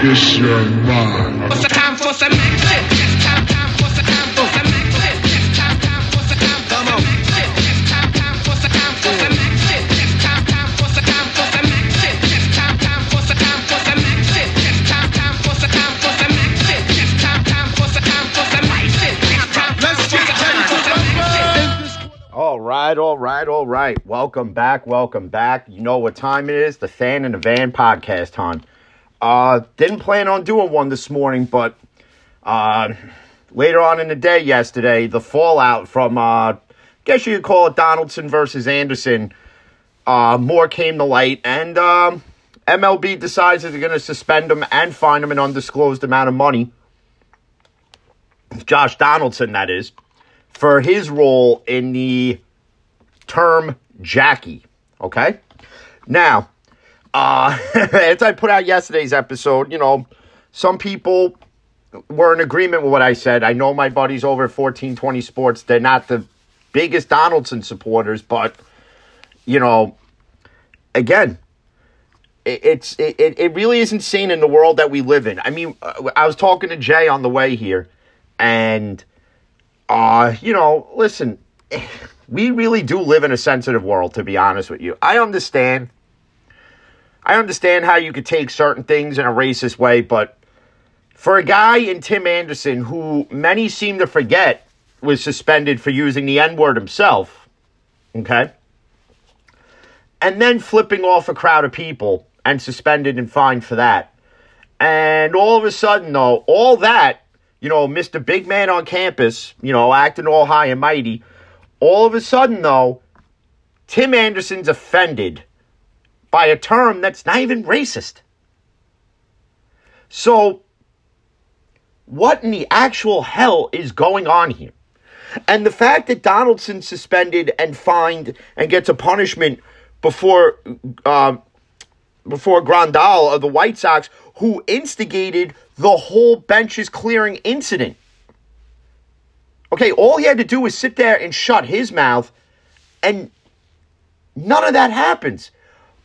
This your mind. What's the time for some action? It's time, time for some time for some action. It's time, time for some time for some action. It's time, time for some time for some action. It's time, time for some time for some action. It's time, time for some time for some action. It's time, time for some time for some action. It's time, time for some time for some action. It's time, time for some time for some action. All right, all right, all right. Welcome back, welcome back. You know what time it is? The Fan in the Van podcast, hon. Uh, didn't plan on doing one this morning, but uh, later on in the day yesterday, the fallout from, uh, guess you could call it Donaldson versus Anderson, uh, more came to light, and um, MLB decides that they're going to suspend him and fine him an undisclosed amount of money. Josh Donaldson, that is for his role in the term Jackie. Okay? Now, uh, as I put out yesterday's episode, you know, some people were in agreement with what I said. I know my buddies over at 1420 Sports, they're not the biggest Donaldson supporters, but, you know, again, it- it's it, it really is insane in the world that we live in. I mean, uh, I was talking to Jay on the way here, and uh, you know, listen, we really do live in a sensitive world, to be honest with you. I understand. I understand how you could take certain things in a racist way, but for a guy in Tim Anderson who many seem to forget was suspended for using the N word himself, okay, and then flipping off a crowd of people and suspended and fined for that. And all of a sudden, though, all that, you know, Mr. Big Man on campus, you know, acting all high and mighty, all of a sudden, though, Tim Anderson's offended by a term that's not even racist. So, what in the actual hell is going on here? And the fact that Donaldson suspended and fined and gets a punishment before um, before Grandal of the White Sox, who instigated the whole benches clearing incident. Okay, all he had to do was sit there and shut his mouth, and none of that happens.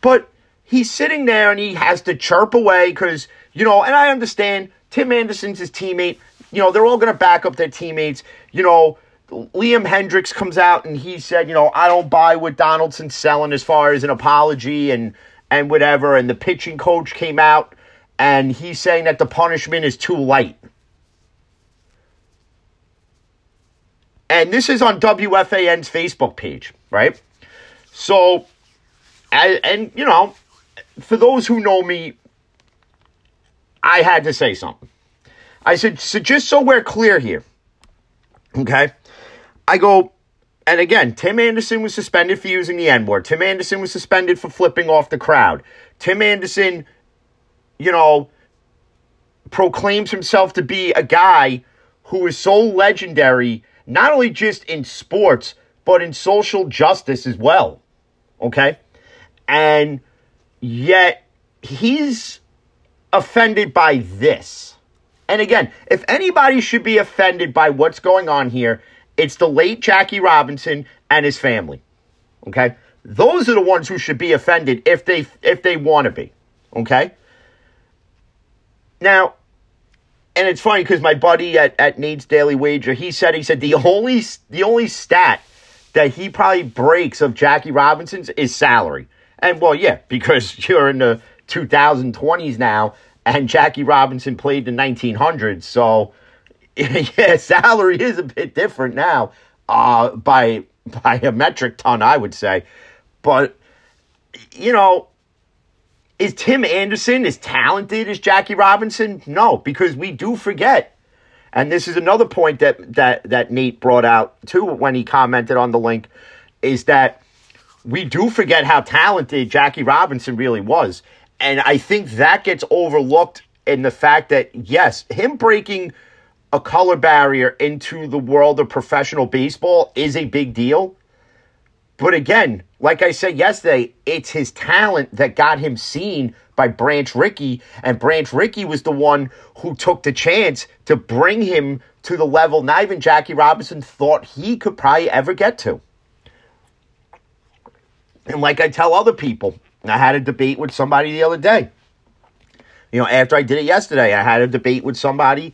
But he's sitting there and he has to chirp away because, you know, and I understand Tim Anderson's his teammate. You know, they're all going to back up their teammates. You know, Liam Hendriks comes out and he said, you know, I don't buy what Donaldson's selling as far as an apology and and whatever. And the pitching coach came out and he's saying that the punishment is too light. And this is on WFAN's Facebook page, right? So, and, and you know, for those who know me, I had to say something. I said, so just so we're clear here, okay? I go, and again, Tim Anderson was suspended for using the N word. Tim Anderson was suspended for flipping off the crowd. Tim Anderson, you know, proclaims himself to be a guy who is so legendary, not only just in sports, but in social justice as well. Okay? And yet, he's offended by this. And again, if anybody should be offended by what's going on here, it's the late Jackie Robinson and his family. Okay? Those are the ones who should be offended if they if they want to be. Okay? Now, and it's funny because my buddy at, at Nate's Daily Wager, he said he said the only the only stat that he probably breaks of Jackie Robinson's is salary. And well, yeah, because you're in the 2020s now, and Jackie Robinson played the 1900s, so yeah, salary is a bit different now, uh, by by a metric ton, I would say. But you know, is Tim Anderson as talented as Jackie Robinson? No, because we do forget. And this is another point that that that Nate brought out too when he commented on the link is that we do forget how talented Jackie Robinson really was. And I think that gets overlooked in the fact that yes, him breaking a color barrier into the world of professional baseball is a big deal. But again, like I said yesterday, it's his talent that got him seen by Branch Rickey, and Branch Rickey was the one who took the chance to bring him to the level not even Jackie Robinson thought he could probably ever get to. And like I tell other people, I had a debate with somebody the other day. You know, after I did it yesterday, I had a debate with somebody,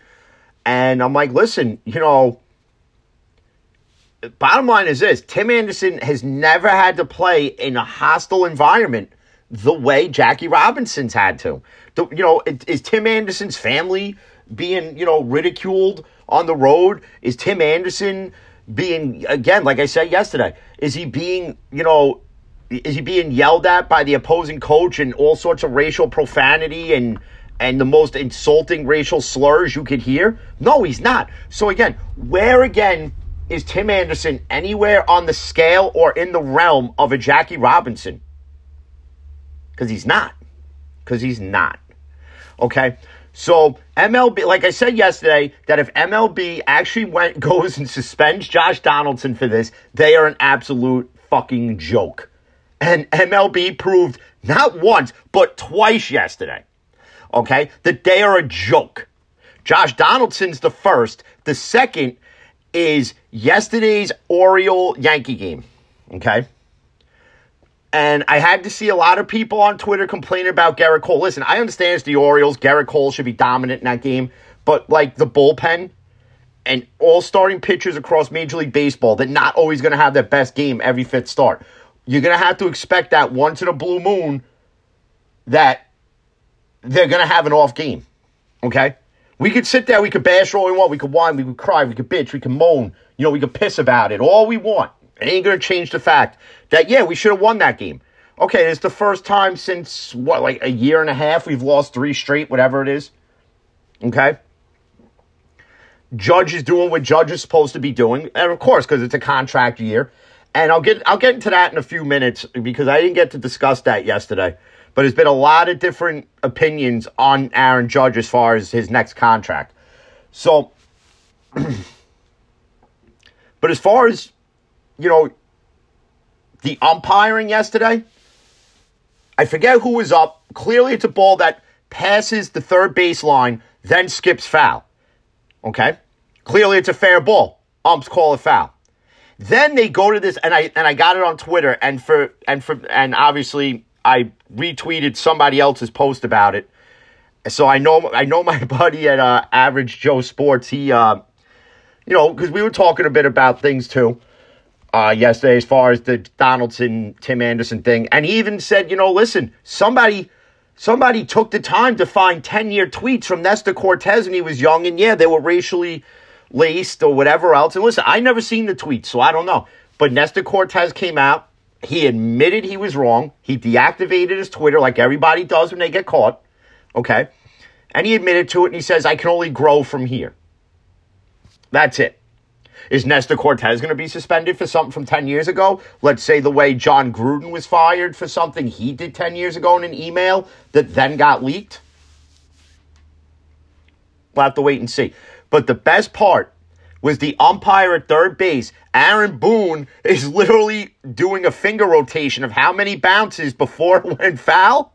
and I'm like, listen, you know, bottom line is this Tim Anderson has never had to play in a hostile environment the way Jackie Robinson's had to. The, you know, is, is Tim Anderson's family being, you know, ridiculed on the road? Is Tim Anderson being, again, like I said yesterday, is he being, you know, is he being yelled at by the opposing coach and all sorts of racial profanity and and the most insulting racial slurs you could hear? No, he's not. So again, where again is Tim Anderson anywhere on the scale or in the realm of a Jackie Robinson? Because he's not. Because he's not. Okay? So MLB, like I said yesterday, that if MLB actually went goes and suspends Josh Donaldson for this, they are an absolute fucking joke. And MLB proved not once, but twice yesterday. Okay? That they are a joke. Josh Donaldson's the first. The second is yesterday's Oriole Yankee game. Okay? And I had to see a lot of people on Twitter complaining about Gerrit Cole. Listen, I understand it's the Orioles. Gerrit Cole should be dominant in that game. But like the bullpen and all starting pitchers across Major League Baseball, they're not always going to have their best game every fifth start. You're going to have to expect that once in a blue moon that they're going to have an off game. Okay? We could sit there, we could bash all we want, we could whine, we could cry, we could bitch, we could moan, you know, we could piss about it, all we want. It ain't gonna change the fact that yeah, we should have won that game. Okay, it's the first time since what, like a year and a half we've lost three straight, whatever it is. Okay. Judge is doing what Judge is supposed to be doing, and of course, because it's a contract year. And I'll get I'll get into that in a few minutes because I didn't get to discuss that yesterday. But there's been a lot of different opinions on Aaron Judge as far as his next contract. So, but as far as you know, the umpiring yesterday, I forget who was up. Clearly, it's a ball that passes the third baseline, then skips foul. Okay? Clearly, it's a fair ball. Umps call it foul. Then they go to this, and I and I got it on Twitter, and for and for and obviously I retweeted somebody else's post about it. So I know I know my buddy at uh, Average Joe Sports. He, uh, you know, because we were talking a bit about things too uh, yesterday as far as the Donaldson Tim Anderson thing, and he even said, you know, listen, somebody somebody took the time to find ten year tweets from Nestor Cortes when he was young, and yeah, they were racially laced or whatever else. And listen, I never seen the tweet, so I don't know. But Nestor Cortes came out. He admitted he was wrong. He deactivated his Twitter like everybody does when they get caught. Okay. And he admitted to it and he says, I can only grow from here. That's it. Is Nestor Cortes going to be suspended for something from 10 years ago? Let's say the way Jon Gruden was fired for something he did 10 years ago in an email that then got leaked? We'll have to wait and see. But the best part was the umpire at third base. Aaron Boone is literally doing a finger rotation of how many bounces before it went foul.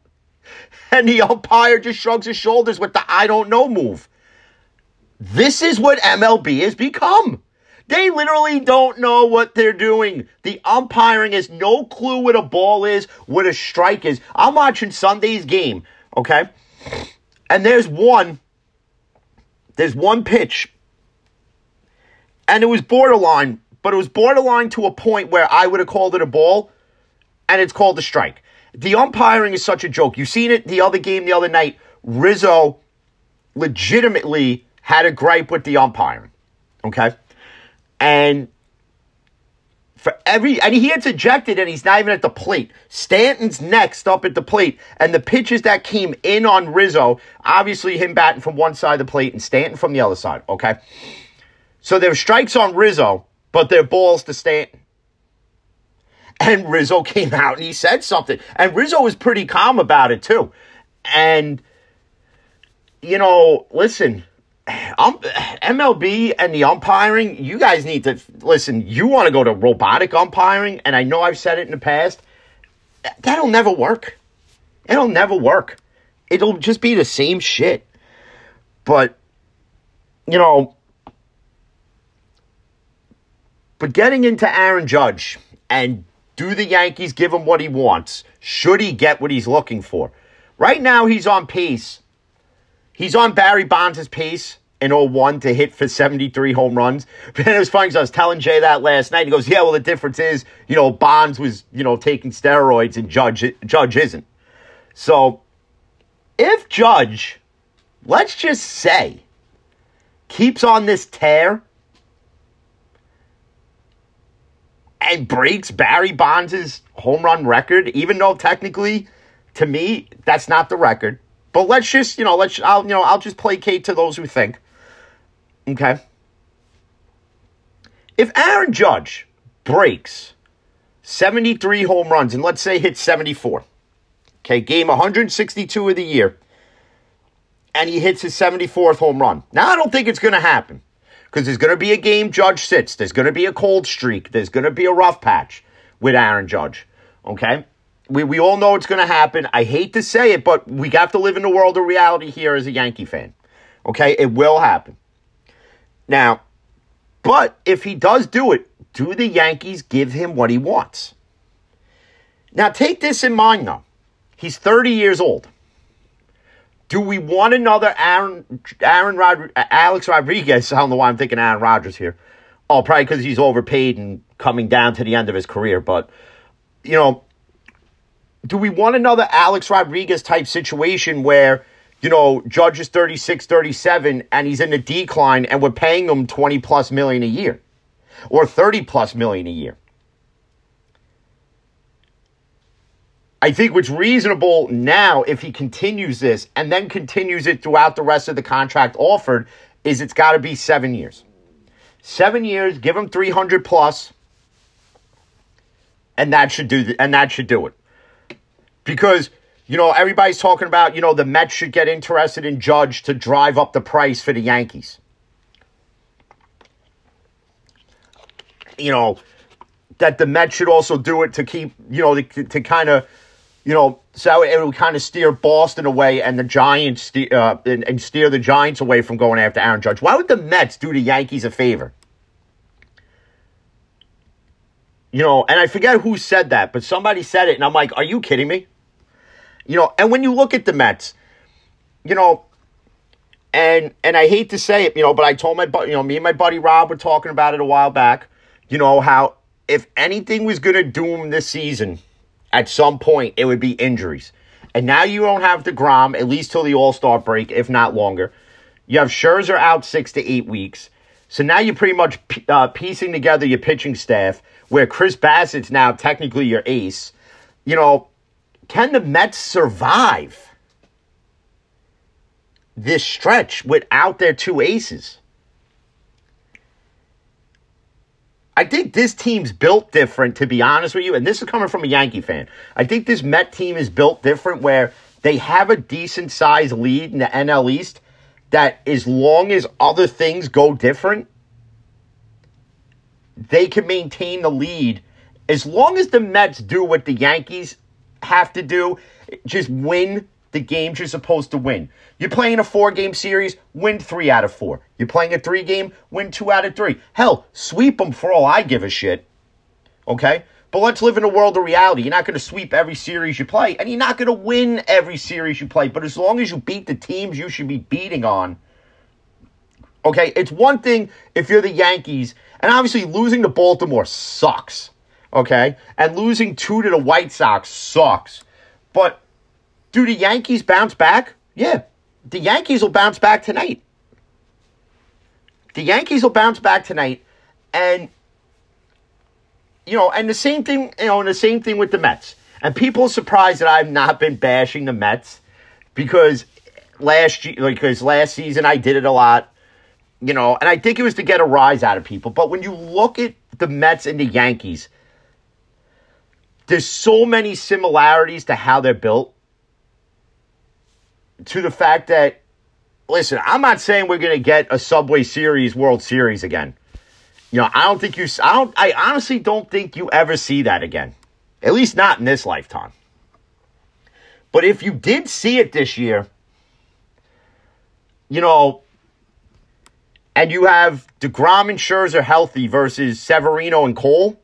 And the umpire just shrugs his shoulders with the I don't know move. This is what MLB has become. They literally don't know what they're doing. The umpiring has no clue what a ball is, what a strike is. I'm watching Sunday's game, okay? And there's one, there's one pitch, and it was borderline, but it was borderline to a point where I would have called it a ball, and it's called a strike. The umpiring is such a joke. You've seen it the other game the other night. Rizzo legitimately had a gripe with the umpiring, okay? And for every and he gets ejected and he's not even at the plate. Stanton's next up at the plate, and the pitches that came in on Rizzo, obviously him batting from one side of the plate and Stanton from the other side. Okay, so there were strikes on Rizzo, but they're balls to Stanton. And Rizzo came out and he said something, and Rizzo was pretty calm about it too. And you know, listen, um, MLB and the umpiring, you guys need to listen. You want to go to robotic umpiring, and I know I've said it in the past. That'll never work. It'll never work. It'll just be the same shit. But, you know, but getting into Aaron Judge and do the Yankees give him what he wants? Should he get what he's looking for? Right now, he's on pace He's on Barry Bonds' pace in 01 to hit for 73 home runs. But it was funny because I was telling Jay that last night. He goes, Yeah, well, the difference is, you know, Bonds was, you know, taking steroids and Judge, Judge isn't. So if Judge, let's just say, keeps on this tear and breaks Barry Bonds' home run record, even though technically, to me, that's not the record. But let's just, you know, let's I'll you know, I'll just placate to those who think. Okay. If Aaron Judge breaks 73 home runs and let's say hits 74. Okay, game 162 of the year. And he hits his 74th home run. Now I don't think it's going to happen because there's going to be a game Judge sits. There's going to be a cold streak. There's going to be a rough patch with Aaron Judge. Okay? We, we all know it's going to happen. I hate to say it, but we have to live in the world of reality here as a Yankee fan. Okay? It will happen. Now, but if he does do it, do the Yankees give him what he wants? Now, take this in mind, though. He's 30 years old. Do we want another Aaron, Aaron Rod, Alex Rodriguez? I don't know why I'm thinking Aaron Rodgers here. Oh, probably because he's overpaid and coming down to the end of his career. But, you know, do we want another Alex Rodriguez type situation where, you know, Judge is 36, 37, and he's in a decline and we're paying him 20 plus million a year or 30 plus million a year? I think what's reasonable now, if he continues this and then continues it throughout the rest of the contract offered, is it's got to be seven years. Seven years, give him 300 plus, and that should do the, and that should do it. Because you know everybody's talking about you know the Mets should get interested in Judge to drive up the price for the Yankees. You know that the Mets should also do it to keep you know to, to kind of you know, so it would kind of steer Boston away and the Giants uh, and, and steer the Giants away from going after Aaron Judge. Why would the Mets do the Yankees a favor? You know, and I forget who said that, but somebody said it, and I'm like, are you kidding me? You know, and when you look at the Mets, you know, and and I hate to say it, you know, but I told my buddy, you know, me and my buddy Rob were talking about it a while back. You know how if anything was going to doom this season at some point it would be injuries. And now you don't have the DeGrom, at least till the All Star break, if not longer. You have Scherzer out six to eight weeks. So now you're pretty much uh, piecing together your pitching staff, where Chris Bassitt's now technically your ace. You know, can the Mets survive this stretch without their two aces? I think this team's built different, to be honest with you. And this is coming from a Yankee fan. I think this Met team is built different where they have a decent sized lead in the NL East that, as long as other things go different, they can maintain the lead. As long as the Mets do what the Yankees have to do, just win the games you're supposed to win. You're playing a four game series, win three out of four. You're playing a three game, win two out of three. Hell, sweep them for all I give a shit. Okay? But let's live in a world of reality. You're not going to sweep every series you play, and you're not going to win every series you play. But as long as you beat the teams you should be beating on, okay, it's one thing if you're the Yankees, and obviously losing to Baltimore sucks, okay? And losing two to the White Sox sucks. But do the Yankees bounce back? Yeah. The Yankees will bounce back tonight. The Yankees will bounce back tonight. And, you know, and the same thing, you know, and the same thing with the Mets. And people are surprised that I've not been bashing the Mets because last year, because last season I did it a lot, you know, and I think it was to get a rise out of people. But when you look at the Mets and the Yankees, there's so many similarities to how they're built to the fact that, listen, I'm not saying we're going to get a Subway Series World Series again. You know, I don't think you, I don't, I honestly don't think you ever see that again. At least not in this lifetime. But if you did see it this year, you know, and you have DeGrom and Scherzer healthy versus Severino and Cole,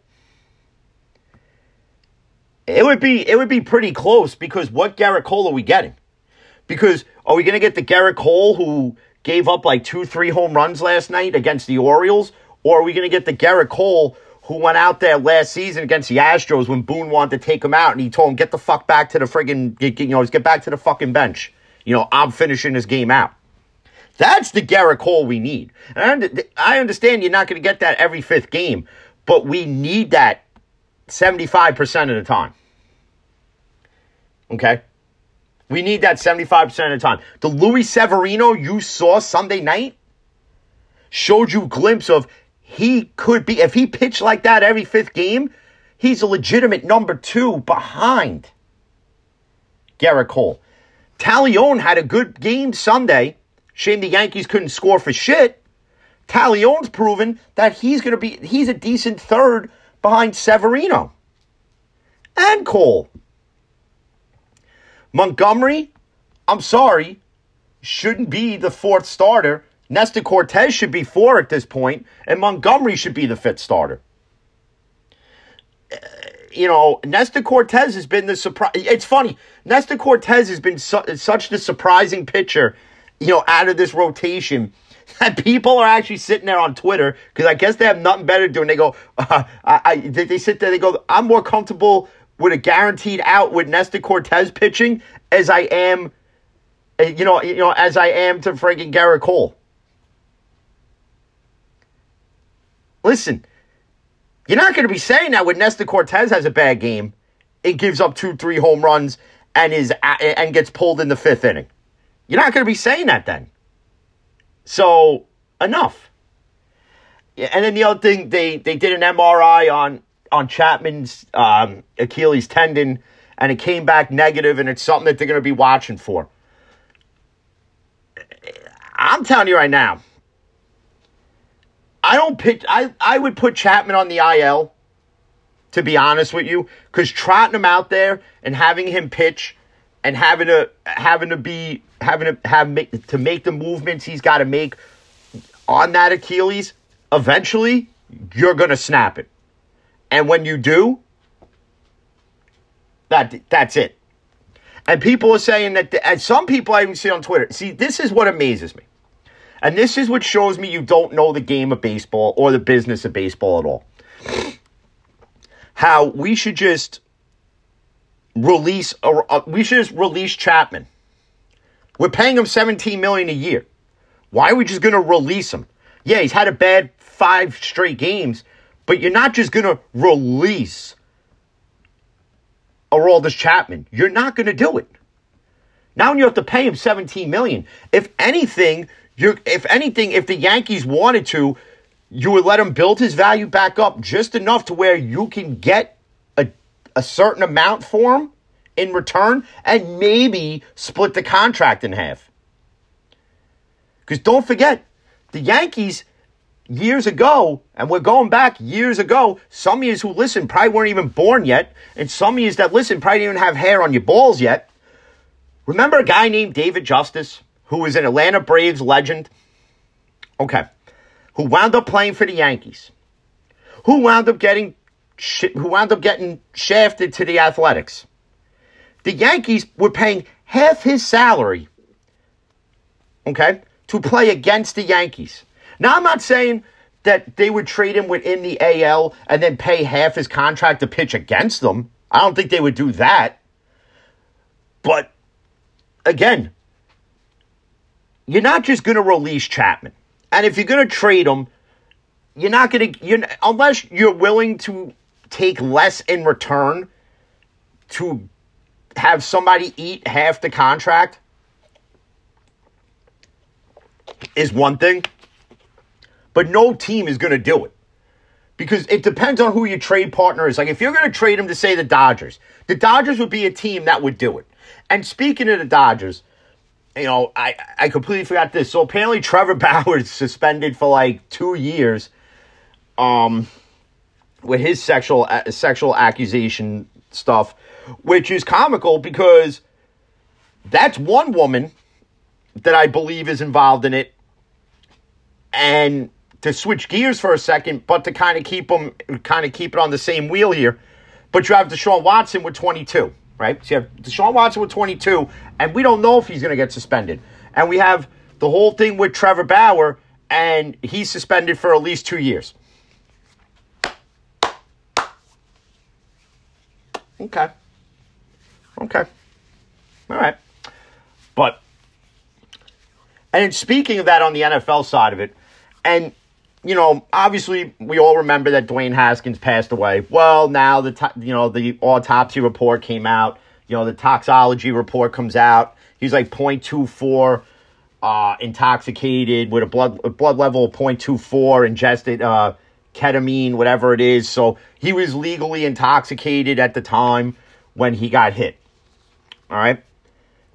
it would be it would be pretty close because what Gerrit Cole are we getting? Because are we going to get the Gerrit Cole who gave up like two, three home runs last night against the Orioles? Or are we going to get the Gerrit Cole who went out there last season against the Astros when Boone wanted to take him out and he told him, get the fuck back to the friggin', you know, get back to the fucking bench. You know, I'm finishing this game out. That's the Gerrit Cole we need. And I, I understand you're not going to get that every fifth game, but we need that 75% of the time. Okay? We need that 75% of the time. The Luis Severino you saw Sunday night showed you a glimpse of he could be, if he pitched like that every fifth game, he's a legitimate number two behind Gerrit Cole. Taillon had a good game Sunday. Shame the Yankees couldn't score for shit. Taillon's proven that he's going to be, he's a decent third behind Severino and Cole. Montgomery, I'm sorry, shouldn't be the fourth starter. Nestor Cortes should be four at this point, and Montgomery should be the fifth starter. Uh, You know, Nestor Cortes has been the surprise. It's funny. Nestor Cortes has been su- such the surprising pitcher, you know, out of this rotation that people are actually sitting there on Twitter because I guess they have nothing better to do. And they go, uh, I, I, they, they sit there, they go, I'm more comfortable with a guaranteed out with Nestor Cortes pitching as I am, uh, you know, you know, as I am to friggin' Gerrit Cole. Listen, you're not going to be saying that when Nestor Cortes has a bad game, it gives up two, three home runs and is and gets pulled in the fifth inning. You're not going to be saying that then. So enough. And then the other thing, they they did an MRI on on Chapman's um, Achilles tendon, and it came back negative, and it's something that they're going to be watching for. I'm telling you right now, I don't pitch. I I would put Chapman on the IL. To be honest with you, because trotting him out there and having him pitch, and having to having to be having to have make, to make the movements he's got to make on that Achilles, eventually you're gonna snap it, and when you do, that that's it. And people are saying that, and some people I even see on Twitter. See, this is what amazes me. And this is what shows me you don't know the game of baseball or the business of baseball at all. How we should just release, or uh, we should just release Chapman. We're paying him 17 million a year. Why are we just going to release him? Yeah, he's had a bad five straight games, but you're not just going to release Aroldis Chapman. You're not going to do it. Now you have to pay him 17 million. If anything, you if anything, if the Yankees wanted to, you would let him build his value back up just enough to where you can get a, a certain amount for him in return and maybe split the contract in half. Because don't forget, the Yankees years ago, and we're going back years ago, some you who listen probably weren't even born yet, and some you that listen probably didn't even have hair on your balls yet. Remember a guy named David Justice, who was an Atlanta Braves legend? Okay. Who wound up playing for the Yankees. Who wound up getting who wound up getting shafted to the Athletics. The Yankees were paying half his salary, okay, to play against the Yankees. Now, I'm not saying that they would trade him within the AL and then pay half his contract to pitch against them. I don't think they would do that. But again, you're not just going to release Chapman. And if you're going to trade him, you're not going to unless you're willing to take less in return to have somebody eat half the contract is one thing. But no team is going to do it. Because it depends on who your trade partner is. Like if you're going to trade him to say the Dodgers, the Dodgers would be a team that would do it. And speaking of the Dodgers, you know, I, I completely forgot this. So apparently Trevor Bauer is suspended for like two years um, with his sexual uh, sexual accusation stuff, which is comical because that's one woman that I believe is involved in it. And to switch gears for a second, but to kind of keep them, kind of keep it on the same wheel here. But you have Deshaun Watson with 22. right? So you have Deshaun Watson with 22, and we don't know if he's going to get suspended. And we have the whole thing with Trevor Bauer, and he's suspended for at least two years. Okay. Okay. All right. But, and speaking of that on the NFL side of it, and, you know, obviously we all remember that Dwayne Haskins passed away. Well, now the, to- you know, the autopsy report came out. You know, the toxology report comes out. He's like 0.24 uh, intoxicated with a blood a blood level of 0.24, ingested uh, ketamine, whatever it is. So he was legally intoxicated at the time when he got hit. All right.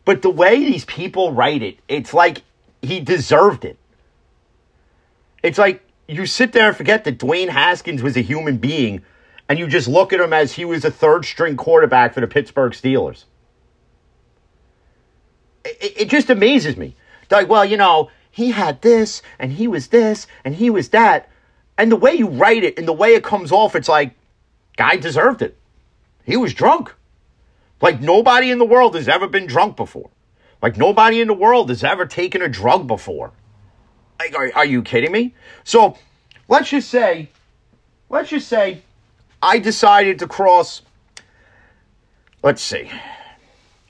But the way these people write it, it's like he deserved it. It's like you sit there and forget that Dwayne Haskins was a human being and you just look at him as he was a third string quarterback for the Pittsburgh Steelers. It, it just amazes me. Like, well, you know, he had this and he was this and he was that. And the way you write it and the way it comes off, it's like, guy deserved it. He was drunk. Like nobody in the world has ever been drunk before. Like nobody in the world has ever taken a drug before. Like, are, are you kidding me? So let's just say, let's just say I decided to cross, let's see,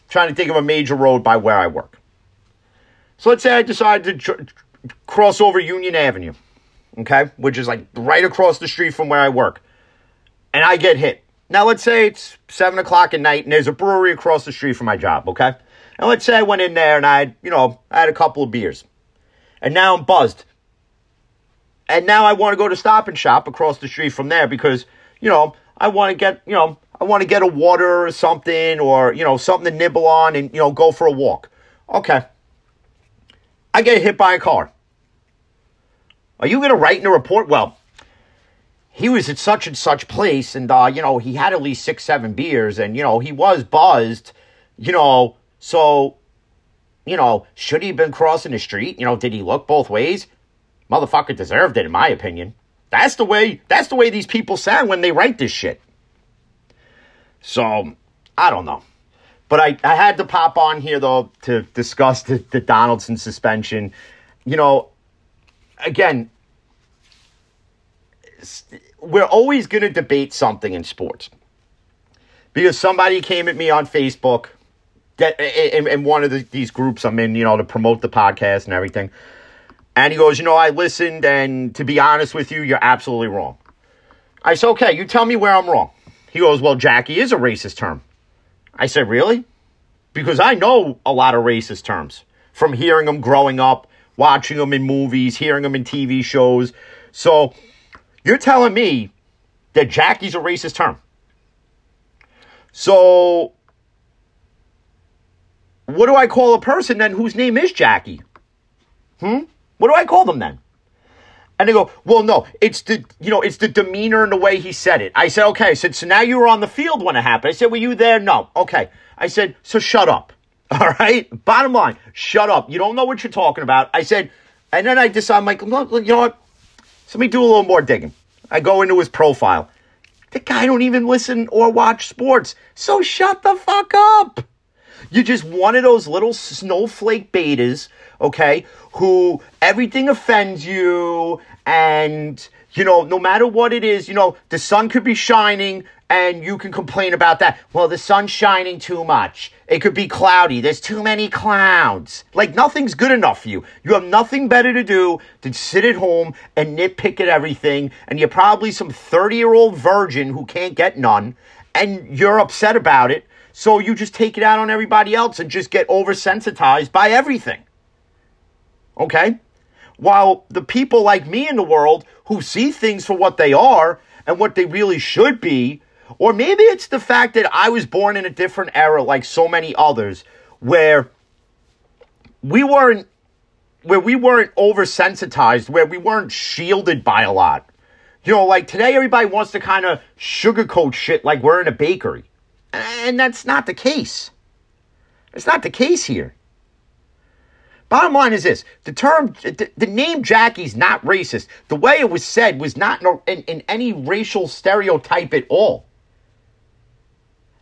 trying to think of a major road by where I work. So let's say I decided to tr- cross over Union Avenue, okay, which is like right across the street from where I work, and I get hit. Now let's say it's seven o'clock at night and there's a brewery across the street from my job, okay? And let's say I went in there and I, you know, I had a couple of beers, and now I'm buzzed, and now I want to go to Stop and Shop across the street from there because you know I want to get, you know, I want to get a water or something or you know something to nibble on and you know go for a walk. Okay. I get hit by a car. Are you going to write in a report? Well, he was at such and such place, and uh, you know he had at least six, seven beers, and you know he was buzzed, you know. So, you know, should he have been crossing the street? You know, did he look both ways? Motherfucker deserved it, in my opinion. That's the way. That's the way these people sound when they write this shit. So, I don't know. But I, I had to pop on here, though, to discuss the, the Donaldson suspension. You know, again, we're always going to debate something in sports. Because somebody came at me on Facebook, that, in, in one of the, these groups I'm in, you know, to promote the podcast and everything. And he goes, You know, I listened, and to be honest with you, you're absolutely wrong. I said, Okay, you tell me where I'm wrong. He goes, Well, Jackie is a racist term. I said, Really? Because I know a lot of racist terms from hearing them growing up, watching them in movies, hearing them in TV shows. So you're telling me that Jackie's a racist term. So what do I call a person then whose name is Jackie? Hmm? What do I call them then? And they go, well, no, it's the you know, it's the demeanor and the way he said it. I said, okay. I said, so now you were on the field when it happened. I said, were you there? No. Okay. I said, so shut up. All right. Bottom line, shut up. You don't know what you're talking about. I said, and then I decide, I'm like, you know what? So let me do a little more digging. I go into his profile. The guy don't even listen or watch sports. So shut the fuck up. You're just one of those little snowflake betas, okay, who everything offends you, and, you know, no matter what it is, you know, the sun could be shining and you can complain about that. Well, the sun's shining too much. It could be cloudy. There's too many clouds. Like, nothing's good enough for you. You have nothing better to do than sit at home and nitpick at everything, and you're probably some 30 year old virgin who can't get none, and you're upset about it. So you just take it out on everybody else and just get oversensitized by everything. Okay? While the people like me in the world who see things for what they are and what they really should be, or maybe it's the fact that I was born in a different era like so many others where we weren't where we weren't oversensitized, where we weren't shielded by a lot. You know, like today everybody wants to kind of sugarcoat shit like we're in a bakery. And that's not the case. It's not the case here. Bottom line is this the term, the, the name Jackie's not racist. The way it was said was not in, in, in any racial stereotype at all.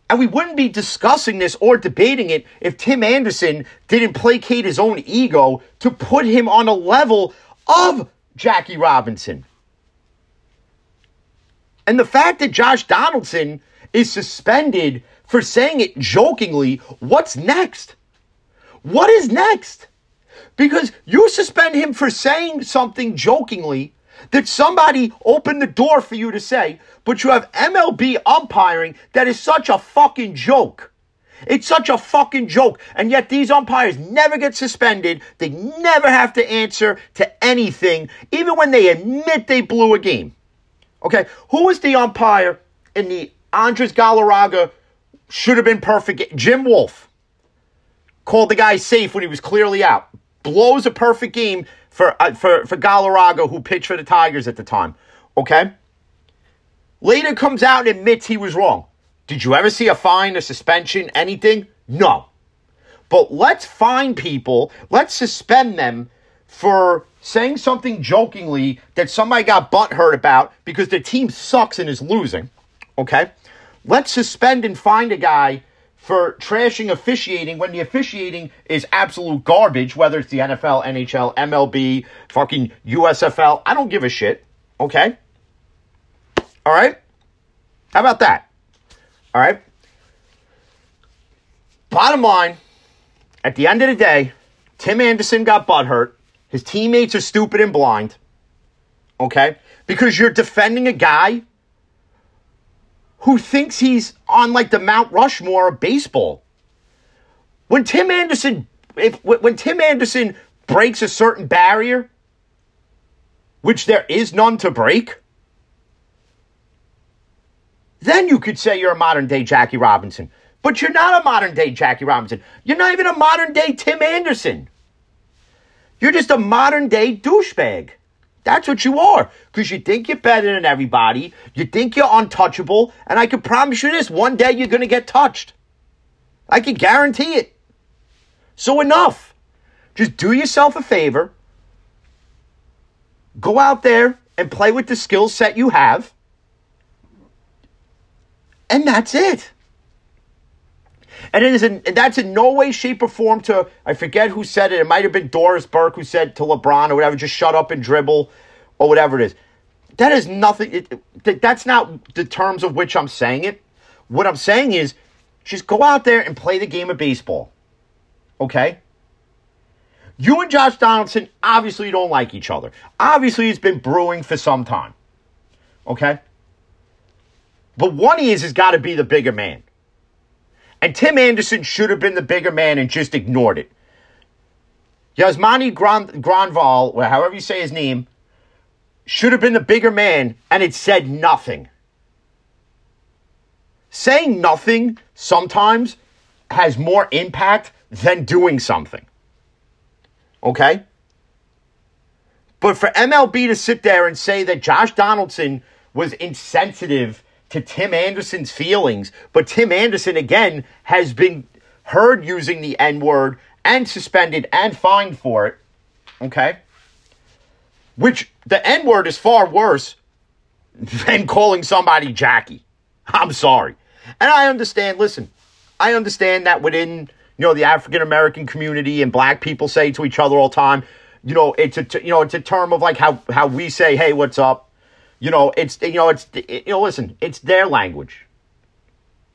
And we wouldn't be discussing this or debating it if Tim Anderson didn't placate his own ego to put him on a level of Jackie Robinson. And the fact that Josh Donaldson is suspended for saying it jokingly, what's next? What is next? Because you suspend him for saying something jokingly that somebody opened the door for you to say, but you have MLB umpiring that is such a fucking joke. It's such a fucking joke. And yet these umpires never get suspended. They never have to answer to anything, even when they admit they blew a game. Okay, who was the umpire in the Andres Galarraga should have been perfect? Jim Wolf called the guy safe when he was clearly out. Blows a perfect game for uh, for for Galarraga, who pitched for the Tigers at the time. Okay. Later comes out and admits he was wrong. Did you ever see a fine, a suspension, anything? No. But let's fine people, let's suspend them for saying something jokingly that somebody got butthurt about because their team sucks and is losing. Okay? Let's suspend and find a guy for trashing officiating when the officiating is absolute garbage, whether it's the NFL, NHL, MLB, fucking USFL. I don't give a shit. Okay? All right? How about that? All right? Bottom line, at the end of the day, Tim Anderson got butthurt. His teammates are stupid and blind. Okay? Because you're defending a guy who thinks he's on like the Mount Rushmore of baseball. When Tim Anderson, if when Tim Anderson breaks a certain barrier, which there is none to break, then you could say you're a modern day Jackie Robinson. But you're not a modern day Jackie Robinson. You're not even a modern day Tim Anderson. You're just a modern day douchebag. That's what you are. Because you think you're better than everybody. You think you're untouchable. And I can promise you this one day you're going to get touched. I can guarantee it. So enough. Just do yourself a favor. Go out there and play with the skill set you have. And that's it. And it is in, and that's in no way, shape, or form to I forget who said it. It might have been Doris Burke who said to LeBron or whatever, just shut up and dribble or whatever it is. That is nothing. It, that- that's not the terms of which I'm saying it. What I'm saying is, just go out there and play the game of baseball. Okay. You and Josh Donaldson obviously don't like each other. Obviously, it's been brewing for some time. Okay. But one you has got to be the bigger man. And Tim Anderson should have been the bigger man and just ignored it. Yasmani Gran- Granval, or however you say his name, should have been the bigger man and it said nothing. Saying nothing sometimes has more impact than doing something. Okay? But for MLB to sit there and say that Josh Donaldson was insensitive to Tim Anderson's feelings, but Tim Anderson, again, has been heard using the N word and suspended and fined for it. Okay? Which the N word is far worse than calling somebody Jackie. I'm sorry. And I understand, listen, I understand that within, you know, the African American community and black people say to each other all the time, you know, it's a, you know, it's a term of like how, how we say, hey, what's up? You know, it's, you know, it's, you know, listen, it's their language.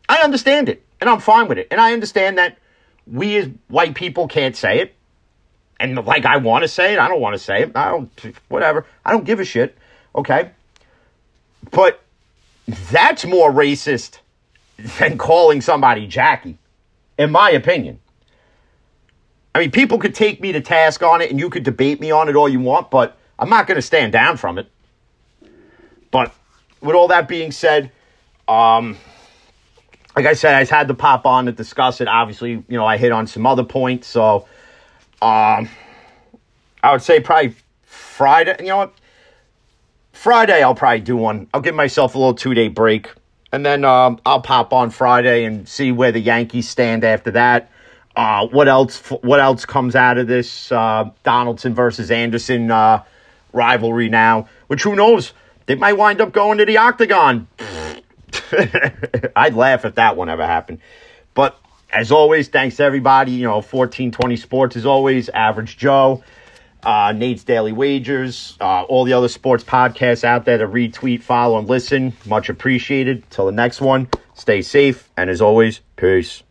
I understand it and I'm fine with it. And I understand that we as white people can't say it. And like I want to say it, I don't want to say it. I don't, whatever. I don't give a shit. Okay. But that's more racist than calling somebody Jackie, in my opinion. I mean, people could take me to task on it and you could debate me on it all you want, but I'm not going to stand down from it. But with all that being said, um, like I said, I had to pop on to discuss it. Obviously, you know, I hit on some other points. So, um, I would say probably Friday. You know what? Friday, I'll probably do one. I'll give myself a little two day break. And then um, I'll pop on Friday and see where the Yankees stand after that. Uh, what else? What else comes out of this uh, Donaldson versus Anderson uh, rivalry now? Which who knows? They might wind up going to the octagon. I'd laugh if that one ever happened. But as always, thanks everybody. You know, 1420 Sports is always, Average Joe, uh, Nate's Daily Wagers, uh, all the other sports podcasts out there to retweet, follow, and listen. Much appreciated. Till the next one, stay safe. And as always, peace.